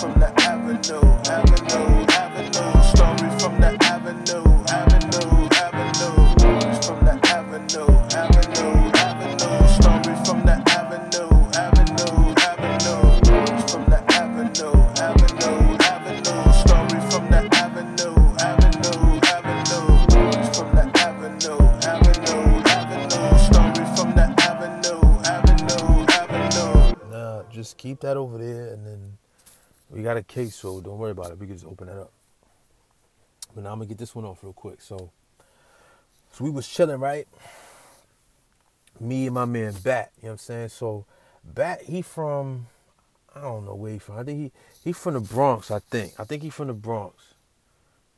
from the avenue, avenue, avenue. Story from the avenue, avenue, avenue. From the avenue, avenue, avenue. Story from the avenue, avenue, avenue. From the avenue, avenue, avenue. Story from the avenue, avenue, avenue. From the avenue, avenue, avenue. Story from the avenue, avenue, avenue. Nah, just keep that over there, and then we got a case, so don't worry about it. We can just open that up. But now I'm gonna get this one off real quick. So, so we was chilling, right? Me and my man Bat. You know what I'm saying? So, Bat, he from, I don't know where he from. I think he he from the Bronx. I think. I think he from the Bronx.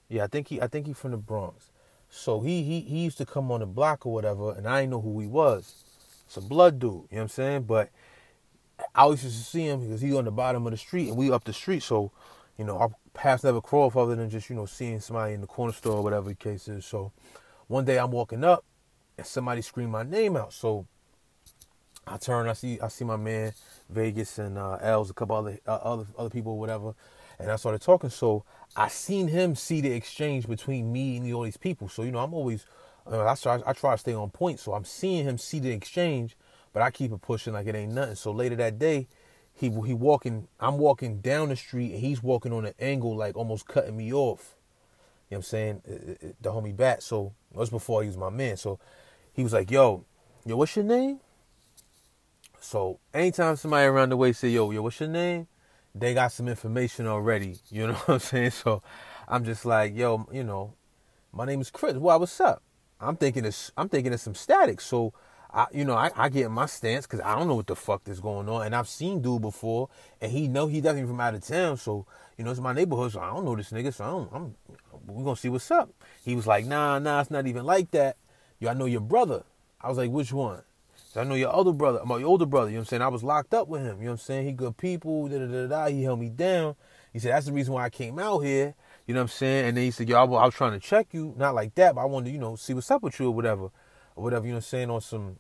Yeah, I think he I think he from the Bronx. So he he he used to come on the block or whatever, and I didn't know who he was. It's a blood dude. You know what I'm saying? But I always used to see him because he on the bottom of the street and we up the street. So, you know, our paths never cross other than just, you know, seeing somebody in the corner store or whatever the case is. So one day I'm walking up and somebody screamed my name out. So I turn, I see I see my man Vegas and uh, Els, a couple other uh, other other people, or whatever, and I started talking. So I seen him see the exchange between me and all these people. So you know, I'm always uh, I try I try to stay on point. So I'm seeing him see the exchange, but I keep it pushing like it ain't nothing. So later that day, he he walking, I'm walking down the street and he's walking on an angle like almost cutting me off. You know what I'm saying? Uh, uh, uh, The homie Bat. So that was before he was my man. So he was like, "Yo, yo, what's your name?" So anytime somebody around the way say, "Yo, yo, what's your name?" They got some information already. You know what I'm saying? So I'm just like, "Yo, you know, my name is Chris. Well, what's up?" I'm thinking it's I'm thinking it's some static. So I, you know, I, I get my stance because I don't know what the fuck is going on, and I've seen dude before, and he know he definitely from out of town. So you know, it's my neighborhood, so I don't know this nigga. So I don't, I'm we gonna see what's up. He was like, Nah, nah, it's not even like that. Yo, I know your brother. I was like, Which one? So I know your other brother, my older brother. You know what I'm saying? I was locked up with him. You know what I'm saying? He good people. Da da da da. He held me down. He said that's the reason why I came out here. You know what I'm saying? And then he said, Yo, I was, I was trying to check you, not like that, but I wanted to, you know, see what's up with you or whatever, or whatever. You know what I'm saying? On some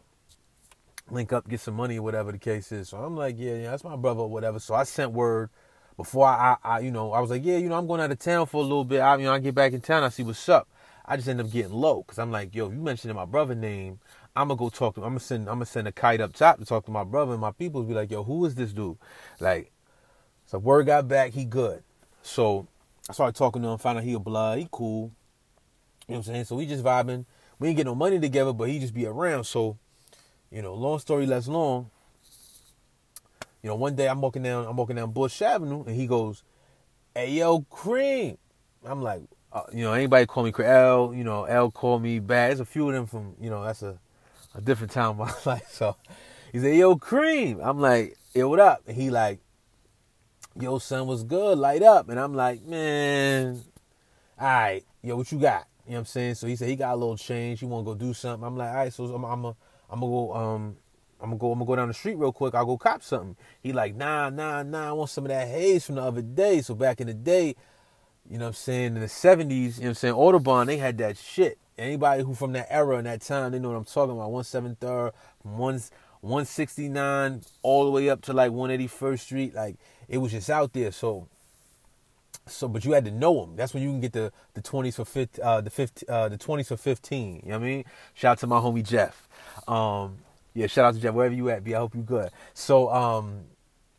link up, get some money whatever the case is. So I'm like, yeah, yeah, that's my brother or whatever. So I sent word before I, I, I, you know, I was like, yeah, you know, I'm going out of town for a little bit. I, you know, I get back in town, I see what's up. I just end up getting low because I'm like, yo, you mentioned my brother name. I'm gonna go talk to him. I'm gonna send, I'm gonna send a kite up top to talk to my brother and my people. Be like, yo, who is this dude? Like, so word got back, he good. So I started talking to him, found out he a blood, he cool. You know what I'm saying? So we just vibing. We ain't get no money together, but he just be around. So you know, long story less long. You know, one day I'm walking down, I'm walking down Bush Avenue, and he goes, "Hey, yo, Cream." I'm like, uh, you know, anybody call me Cream? L, you know, L call me bad. There's a few of them from, you know, that's a, a different time of my life. So he said, "Yo, Cream." I'm like, "Yo, what up?" And he like, "Yo, son, was good? Light up." And I'm like, "Man, all right, yo, what you got?" You know what I'm saying? So he said he got a little change. He want to go do something. I'm like, all right, so I'm, I'm a I'm gonna go um I'm gonna go I'm gonna go down the street real quick. I'll go cop something. He like, nah, nah, nah, I want some of that haze from the other day. So back in the day, you know what I'm saying, in the seventies, you know what I'm saying, Audubon, they had that shit. Anybody who from that era and that time, they know what I'm talking about. One seven third, one one sixty nine, all the way up to like one eighty first street. Like it was just out there. So so, but you had to know them. That's when you can get the the twenties for fifth, uh, the fifth, uh, the twenties for fifteen. You know what I mean? Shout out to my homie Jeff. Um, yeah, shout out to Jeff wherever you at. B, I hope you good. So, um,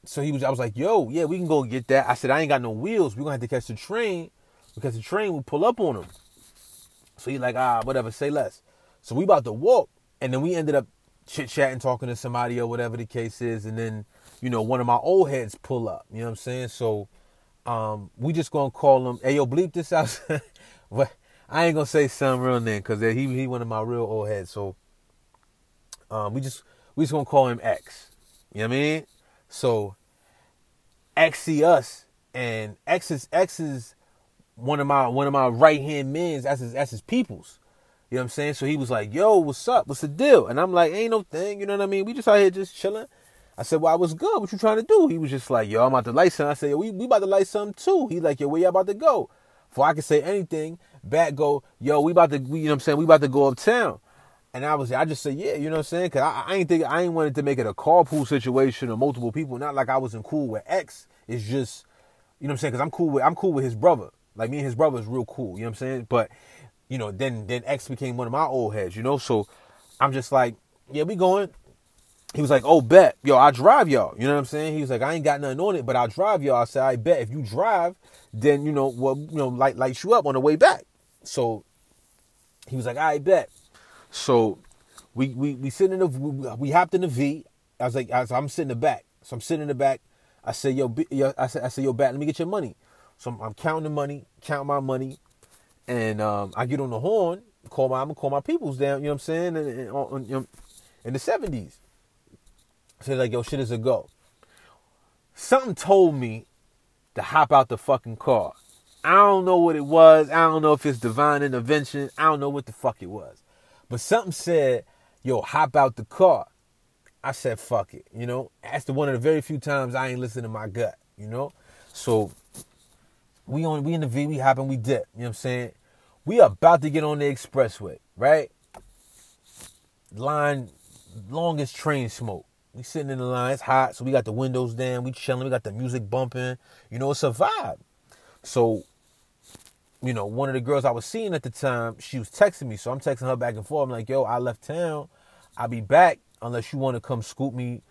so he was. I was like, yo, yeah, we can go get that. I said, I ain't got no wheels. We are gonna have to catch the train because the train will pull up on him. So he like, ah, whatever, say less. So we about to walk, and then we ended up chit chatting, talking to somebody or whatever the case is, and then you know one of my old heads pull up. You know what I'm saying? So um, we just gonna call him. Hey, yo, bleep this out. but I ain't gonna say some real name because he he one of my real old heads. So um, we just we just gonna call him X. You know what I mean? So X see us, and X is X is one of my one of my right hand men's. That's his that's his peoples. You know what I'm saying? So he was like, "Yo, what's up? What's the deal?" And I'm like, "Ain't no thing." You know what I mean? We just out here just chilling. I said, "Well, I was good. What you trying to do?" He was just like, "Yo, I'm about to light something." I said, "Yo, we we about to light something too." He like, "Yo, where y'all about to go?" Before I could say anything, Bat go, "Yo, we about to, you know what I'm saying? We about to go uptown." And I was, I just said, "Yeah," you know what I'm saying? Cause I, I ain't think I ain't wanted to make it a carpool situation or multiple people. Not like I wasn't cool with X. It's just You know what I'm saying? Because I'm cool with I'm cool with his brother. Like me and his brother is real cool. You know what I'm saying? But you know, then then X became one of my old heads. You know, so I'm just like, yeah, we going. He was like, oh, bet, yo, I drive y'all. You know what I'm saying? He was like, I ain't got nothing on it, but I'll drive y'all. I said, I bet if you drive, then you know, well, you know, light light you up on the way back. So he was like, I bet. So we we we sitting in the we, we hopped in the V. I was like, I I'm sitting in the back. So I'm sitting in the back. I said, yo, yo I said, I said, yo, bat, let me get your money. So I'm, I'm counting the money, count my money, and um, I get on the horn, call my, I'm gonna call my peoples down. You know what I'm saying? And, and, and, in the '70s, I said like, yo, shit is a go. Something told me to hop out the fucking car. I don't know what it was. I don't know if it's divine intervention. I don't know what the fuck it was. But something said, yo, hop out the car. I said, fuck it. You know, that's the one of the very few times I ain't listening to my gut, you know? So we on we in the V, we hopping, we dip. You know what I'm saying? We about to get on the expressway, right? Line longest train smoke. We sitting in the line, it's hot, so we got the windows down, we chilling, we got the music bumping. You know, it's a vibe. So, you know, one of the girls I was seeing at the time, she was texting me, so I'm texting her back and forth. I'm like, yo, I left town. I'll be back unless you want to come scoop me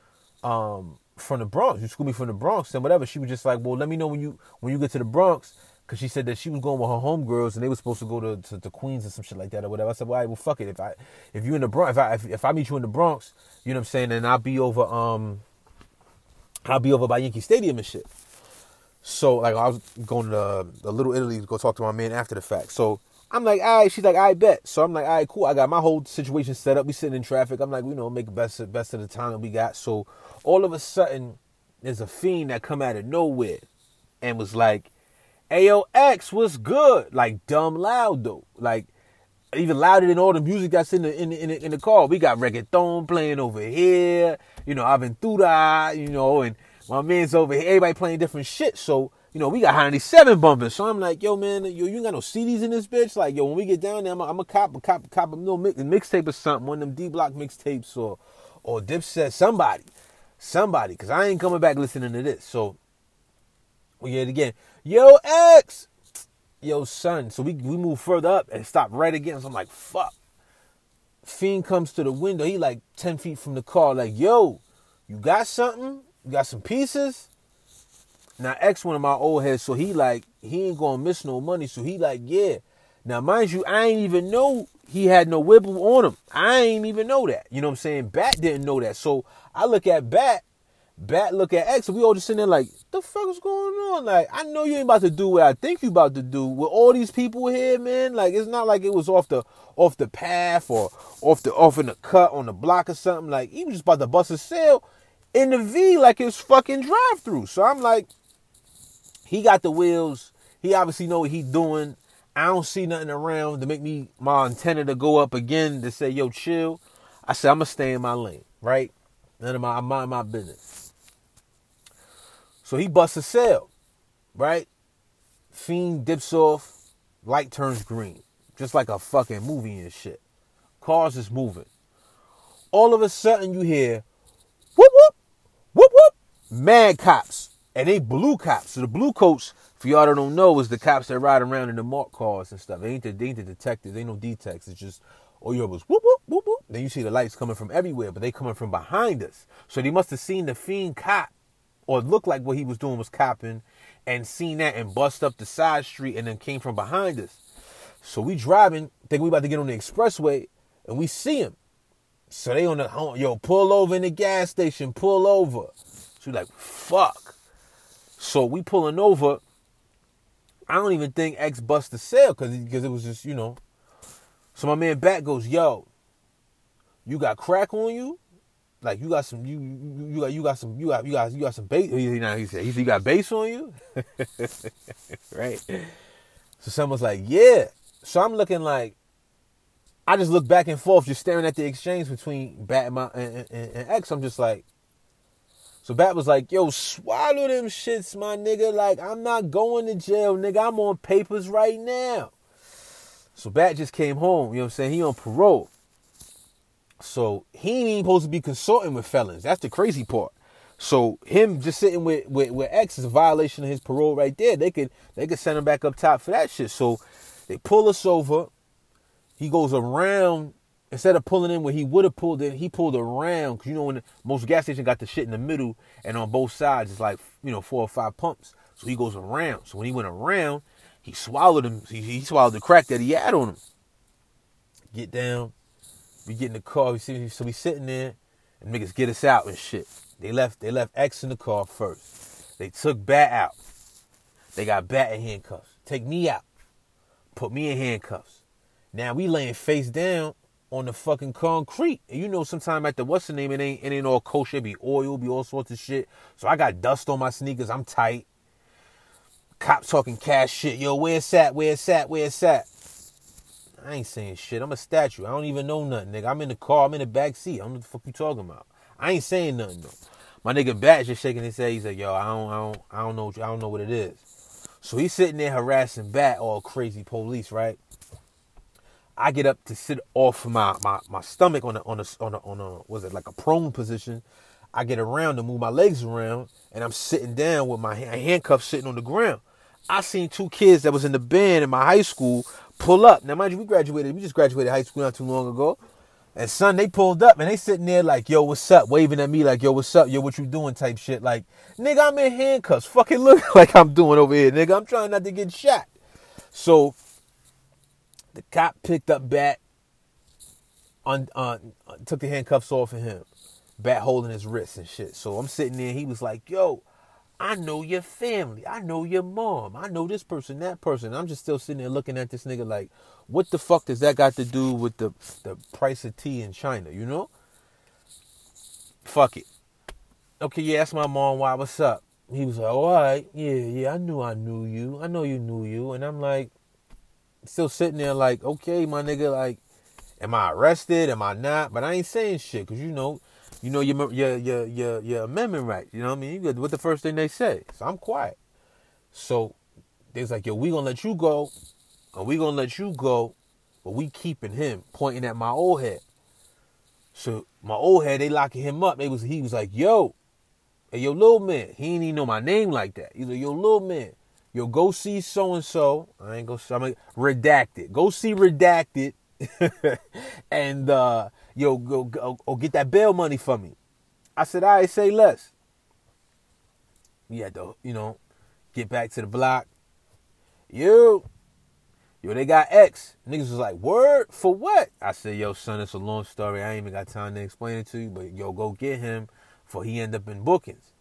um, from the Bronx. You scoop me from the Bronx and whatever. She was just like, well, let me know when you when you get to the Bronx. Cause she said that she was going with her homegirls and they were supposed to go to, to, to, Queens or some shit like that or whatever. I said, well, well, fuck it. If I if you in the Bronx, if I if, if, I meet you in the Bronx, you know what I'm saying, and I'll be over um I'll be over by Yankee Stadium and shit. So like I was going to the Little Italy to go talk to my man after the fact. So I'm like, all right. She's like, I bet. So I'm like, all right, cool. I got my whole situation set up. We sitting in traffic. I'm like, you know, make the best best of the time that we got. So all of a sudden, there's a fiend that come out of nowhere and was like, AOX was good. Like dumb loud though. Like even louder than all the music that's in the in the, in the, in the car. We got reggaeton playing over here. You know, Aventura. You know, and my man's over here. Everybody playing different shit. So you know, we got 97 bumping. So I'm like, yo, man, yo, you got no CDs in this bitch? Like, yo, when we get down there, I'm a, I'm a cop, a cop, a cop a little mix, mixtape or something, one of them D Block mixtapes or, or Dipset, somebody, somebody, because I ain't coming back listening to this. So we get it again. Yo, X, yo, son. So we, we move further up and stop right again. So I'm like, fuck. Fiend comes to the window. He like 10 feet from the car, like, yo, you got something? You got some pieces? Now X one of my old heads, so he like he ain't gonna miss no money. So he like, yeah. Now mind you, I ain't even know he had no wibble on him. I ain't even know that. You know what I'm saying? Bat didn't know that. So I look at Bat, Bat look at X, we all just sitting there like, the fuck is going on? Like, I know you ain't about to do what I think you about to do with all these people here, man. Like, it's not like it was off the off the path or off the off in the cut on the block or something. Like, he was just about to bust a sale in the V like it's fucking drive through. So I'm like, he got the wheels. He obviously know what he doing. I don't see nothing around to make me my antenna to go up again to say, yo, chill. I said, I'm gonna stay in my lane, right? None of my I mind my business. So he busts a sale, right? Fiend dips off, light turns green. Just like a fucking movie and shit. Cars is moving. All of a sudden you hear whoop whoop, whoop whoop, mad cops and they blue cops. So the blue coats, for y'all that don't know, is the cops that ride around in the mark cars and stuff. They ain't the, they ain't the detectives. They ain't no detectives. It's just all you was whoop whoop whoop whoop. Then you see the lights coming from everywhere, but they coming from behind us. So they must have seen the fiend cop, or looked like what he was doing was copping, and seen that and bust up the side street and then came from behind us. So we driving, think we about to get on the expressway, and we see him. So they on the oh, yo pull over in the gas station, pull over. So we like fuck. So we pulling over. I don't even think X bust the sale because because it was just you know. So my man Bat goes, yo, you got crack on you, like you got some you you, got you got some you got you got you got some base. You know he said he said you got base on you, right? So someone's like, yeah. So I'm looking like. I just look back and forth, just staring at the exchange between Bat and, my, and, and, and X. I'm just like, so Bat was like, yo, swallow them shits, my nigga. Like, I'm not going to jail, nigga. I'm on papers right now. So Bat just came home, you know what I'm saying? He on parole. So he ain't even supposed to be consulting with felons. That's the crazy part. So him just sitting with, with, with X is a violation of his parole right there. They could they could send him back up top for that shit. So they pull us over. He goes around instead of pulling in where he would have pulled in, he pulled around because you know when the, most gas station got the shit in the middle and on both sides it's like you know four or five pumps. So he goes around. So when he went around, he swallowed him. He, he swallowed the crack that he had on him. Get down. We get in the car. We see so we sitting there and niggas get us out and shit. They left they left X in the car first. They took Bat out. They got Bat in handcuffs. Take me out. Put me in handcuffs. Now we laying face down on the fucking concrete. And you know, sometime at the what's the name, it ain't it ain't all kosher, it be oil, be all sorts of shit. So I got dust on my sneakers. I'm tight. Cops talking cash shit. Yo, where's that? Where's that? Where's that? I ain't saying shit. I'm a statue. I don't even know nothing, nigga. I'm in the car. I'm in the back seat. I don't know what the fuck you talking about. I ain't saying nothing though. My nigga Bat just shaking his head. He's like, yo, I don't, I don't, I don't know, I don't know what it is. So he's sitting there harassing Bat, all crazy police, right? I get up to sit off my my, my stomach on a on a on a on a was it like a prone position. I get around to move my legs around, and I'm sitting down with my handcuffs sitting on the ground. I seen two kids that was in the band in my high school pull up. Now, mind you, we graduated. We just graduated high school not too long ago. And son, they pulled up and they sitting there like, yo, what's up? Waving at me like, yo, what's up? Yo, what you doing? Type shit. Like, nigga, I'm in handcuffs. Fucking look like I'm doing over here, nigga. I'm trying not to get shot. So the cop picked up Bat, on, uh, took the handcuffs off of him. Bat holding his wrists and shit. So I'm sitting there. He was like, yo, I know your family. I know your mom. I know this person, that person. I'm just still sitting there looking at this nigga like, what the fuck does that got to do with the the price of tea in China? You know? Fuck it. Okay, yeah, ask my mom why. What's up? He was like, oh, all right, yeah, yeah. I knew I knew you. I know you knew you. And I'm like, still sitting there like, okay, my nigga, like, am I arrested? Am I not? But I ain't saying shit because you know you know your your your your, your amendment right. You know what I mean? What the first thing they say? So I'm quiet. So they was like, yo, we gonna let you go, and we gonna let you go, but we keeping him, pointing at my old head. So my old head, they locking him up. They was he was like, yo, hey, yo, little man. He ain't even know my name like that. He's like, yo, little man. Yo, go see so and so. I ain't gonna. I'm redact it. Go see redacted, and uh, yo, go, go, go get that bail money for me. I said, I right, say less. We had to, you know, get back to the block. Yo, yo, they got X. Niggas was like, word for what? I said, yo, son, it's a long story. I ain't even got time to explain it to you, but yo, go get him for he end up in bookings.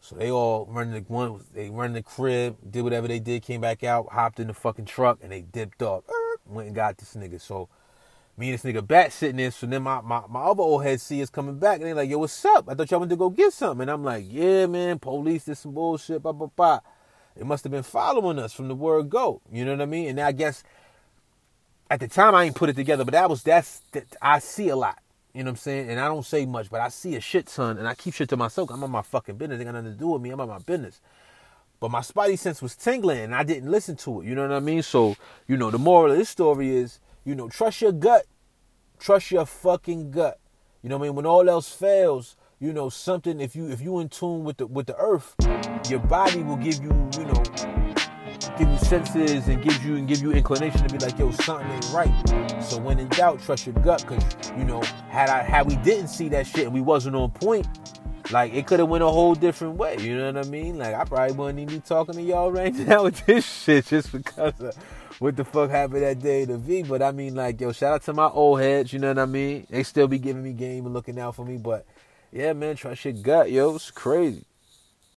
So they all run the one, they run the crib, did whatever they did, came back out, hopped in the fucking truck, and they dipped off. Went and got this nigga. So me and this nigga Bat sitting there. So then my, my, my other old head see us coming back, and they like, yo, what's up? I thought y'all went to go get something. And I'm like, yeah, man, police did some bullshit, blah, blah, blah. They must have been following us from the word go. You know what I mean? And I guess at the time I ain't put it together, but that was that's that I see a lot. You know what I'm saying? And I don't say much, but I see a shit ton, and I keep shit to myself. I'm on my fucking business. It got nothing to do with me. I'm on my business. But my spidey sense was tingling, and I didn't listen to it. You know what I mean? So, you know, the moral of this story is you know, trust your gut. Trust your fucking gut. You know what I mean? When all else fails, you know, something if you if you in tune with the with the earth, your body will give you, you know, give you senses and gives you and give you inclination to be like, yo, something ain't right. So when in doubt, trust your gut, cause you know, had I had we didn't see that shit and we wasn't on point, like it could have went a whole different way. You know what I mean? Like I probably wouldn't even be talking to y'all right now with this shit just because of what the fuck happened that day to V. But I mean, like, yo, shout out to my old heads, you know what I mean? They still be giving me game and looking out for me. But yeah, man, trust your gut, yo. It's crazy.